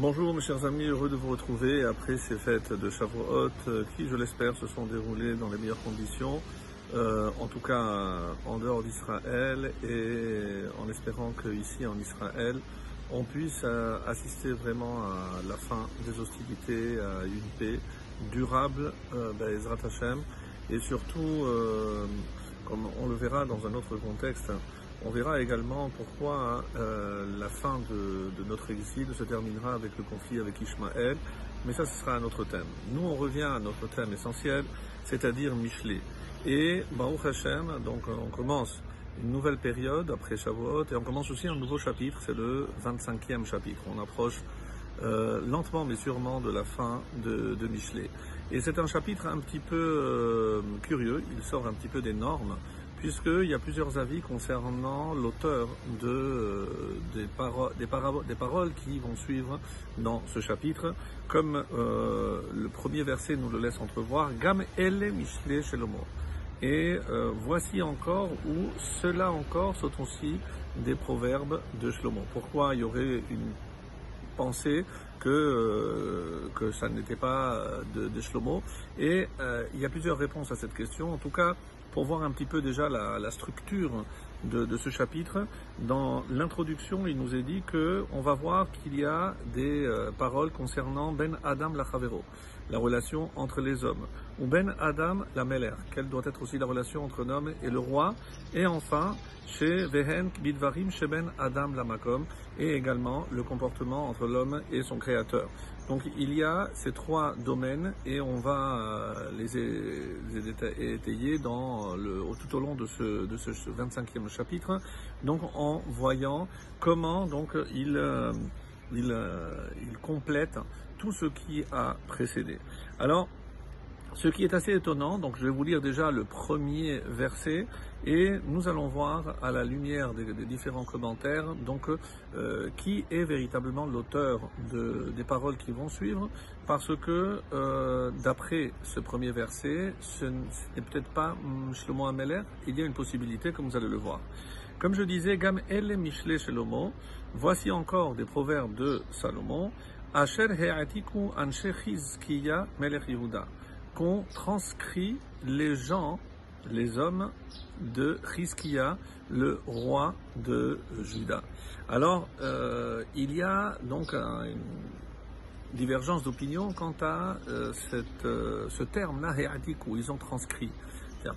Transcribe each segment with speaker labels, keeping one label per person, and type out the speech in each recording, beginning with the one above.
Speaker 1: Bonjour mes chers amis, heureux de vous retrouver après ces fêtes de Shavuot euh, qui, je l'espère, se sont déroulées dans les meilleures conditions, euh, en tout cas euh, en dehors d'Israël et en espérant qu'ici en Israël, on puisse assister vraiment à la fin des hostilités, à une paix durable, euh, Hashem, et surtout, euh, comme on le verra dans un autre contexte, on verra également pourquoi euh, la fin de, notre exil se terminera avec le conflit avec Ishmaël, mais ça ce sera un autre thème. Nous on revient à notre thème essentiel, c'est-à-dire Michelet. Et Baruch Hashem, donc on commence une nouvelle période après Shavuot et on commence aussi un nouveau chapitre, c'est le 25e chapitre. On approche euh, lentement mais sûrement de la fin de, de Michelet. Et c'est un chapitre un petit peu euh, curieux, il sort un petit peu des normes puisqu'il y a plusieurs avis concernant l'auteur de, euh, des, paro des, des, paroles qui vont suivre dans ce chapitre, comme euh, le premier verset nous le laisse entrevoir, Gam ele mishle shelomo. Et euh, voici encore où cela encore sont aussi des proverbes de Shlomo. Pourquoi il y aurait une pensée que, euh, que ça n'était pas de, de Shlomo Et euh, il y a plusieurs réponses à cette question. En tout cas, pour voir un petit peu déjà la, structure de, ce chapitre. Dans l'introduction, il nous est dit que on va voir qu'il y a des euh, paroles concernant Ben Adam la Chavero, la relation entre les hommes, ou Ben Adam la Meler, quelle doit être aussi la relation entre l'homme et le roi, et enfin chez Vehen Bidvarim chez Ben Adam la Makom, et également le comportement entre l'homme et son Donc il y a ces trois domaines et on va les, les étayer tout au long de ce, de ce 25e chapitre, donc en voyant comment donc il, euh, euh, il complète tout ce qui a précédé. Alors, ce qui est assez étonnant, donc je vais vous lire déjà le premier verset et nous allons voir à la lumière des, différents commentaires donc euh, qui est véritablement l'auteur de, des paroles qui vont suivre parce que euh, d'après ce premier verset, ce n'est peut-être pas Shlomo Ameler, il y a une possibilité comme vous allez le voir. Comme je disais, Gam Elle Mishle Shlomo, voici encore des proverbes de Salomon, Asher He'atiku Anshe Chizkiya Melech Yehuda qu'on transcrit les gens, les hommes de Chizkia, le roi de Juda. Alors, euh, il y a donc un, une divergence d'opinion quant à euh, euh, ce terme-là, où ils ont transcrit.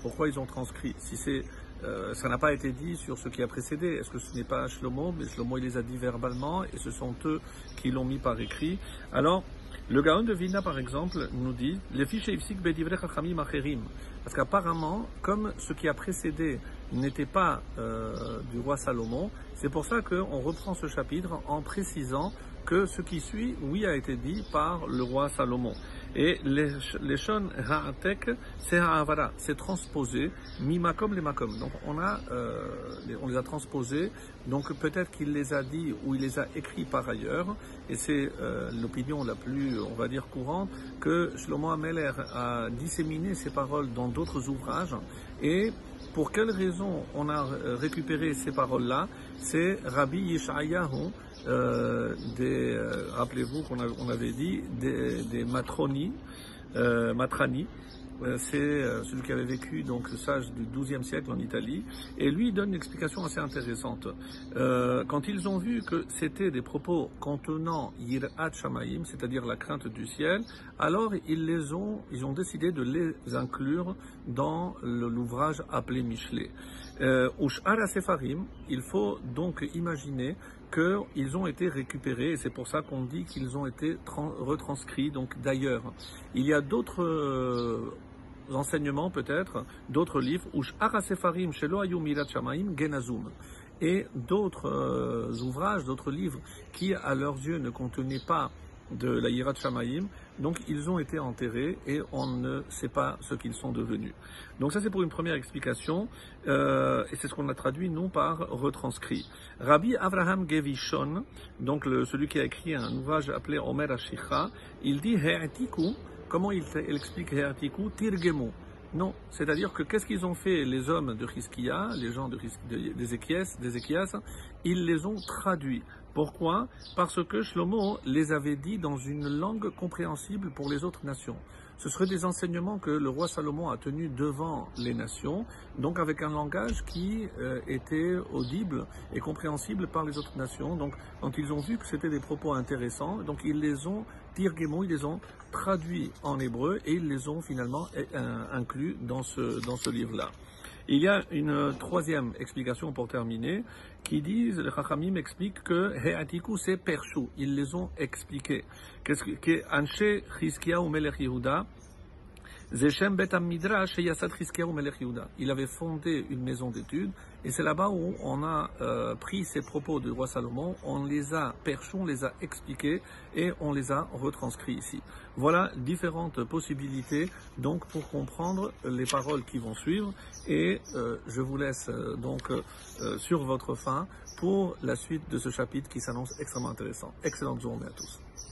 Speaker 1: Pourquoi ils ont transcrit? Si c'est ça n'a pas été dit sur ce qui a précédé. Est-ce que ce n'est pas Shlomo? Mais Shlomo, il les a dit verbalement et ce sont eux qui l'ont mis par écrit. Alors, le Gaon de Vilna, par exemple, nous dit les fiches Parce qu'apparemment, comme ce qui a précédé n'était pas euh, du roi Salomon, c'est pour ça qu'on reprend ce chapitre en précisant que ce qui suit, oui, a été dit par le roi Salomon. Et les, shon ha'atek, c'est ha'avara, c'est transposé, mimakom les makom. Donc on a, euh, on les a transposés, donc peut-être qu'il les a dit ou il les a écrits par ailleurs, et c'est euh, l'opinion la plus, on va dire, courante, que Shlomo Ameler a disséminé ces paroles dans d'autres ouvrages, et pour quelle raison on a récupéré ces paroles-là? C'est Rabbi Yeshayahu, euh, des, euh, rappelez-vous qu'on on avait dit, des, des matroni, euh, matrani, c'est celui qui avait vécu, donc le sage du XIIe siècle en Italie, et lui donne une explication assez intéressante. Quand ils ont vu que c'était des propos contenant Yir'at Shamaim, c'est-à-dire la crainte du ciel, alors ils les ont, ils ont décidé de les inclure dans l'ouvrage appelé Michelet. Sefarim, il faut donc imaginer qu'ils ont été récupérés, et c'est pour ça qu'on dit qu'ils ont été retranscrits donc d'ailleurs. Il y a d'autres euh, enseignements peut-être, d'autres livres, Sefarim Shelo Shamaim Genazum et d'autres euh, ouvrages, d'autres livres qui à leurs yeux ne contenaient pas de la Yirat Shamaim. Donc ils ont été enterrés et on ne sait pas ce qu'ils sont devenus. Donc ça c'est pour une première explication euh, et c'est ce qu'on a traduit nous par retranscrit. Rabbi Avraham Gevishon, donc celui qui a écrit un ouvrage appelé Omer Ashicha, il dit He'atiku, comment il, explique He'atiku? Tirgemo. Non, c'est-à-dire que qu'est-ce qu'ils ont fait les hommes de Hiskia, les gens de, de, d'Ézéchias, Ils les ont traduits. Pourquoi? Parce que Shlomo les avait dit dans une langue compréhensible pour les autres nations. Ce seraient des enseignements que le roi Salomon a tenus devant les nations, donc avec un langage qui euh, était audible et compréhensible par les autres nations. Donc, quand ils ont vu que c'était des propos intéressants, donc ils les ont tirgémou, ils les ont traduits en hébreu et ils les ont finalement euh, inclus dans ce, dans ce livre-là. Il y a une troisième explication pour terminer qui dit, le Chachamim explique que Heatiku c'est Perchou. Ils les ont expliqués. Qu'est-ce que. Il avait fondé une maison d'études et c'est là-bas où on a euh, pris ces propos du roi Salomon, on les a perchés, on les a expliqués et on les a retranscrits ici. Voilà différentes possibilités donc pour comprendre les paroles qui vont suivre et euh, je vous laisse euh, donc sur votre fin pour la suite de ce chapitre qui s'annonce extrêmement intéressant. Excellente journée à tous.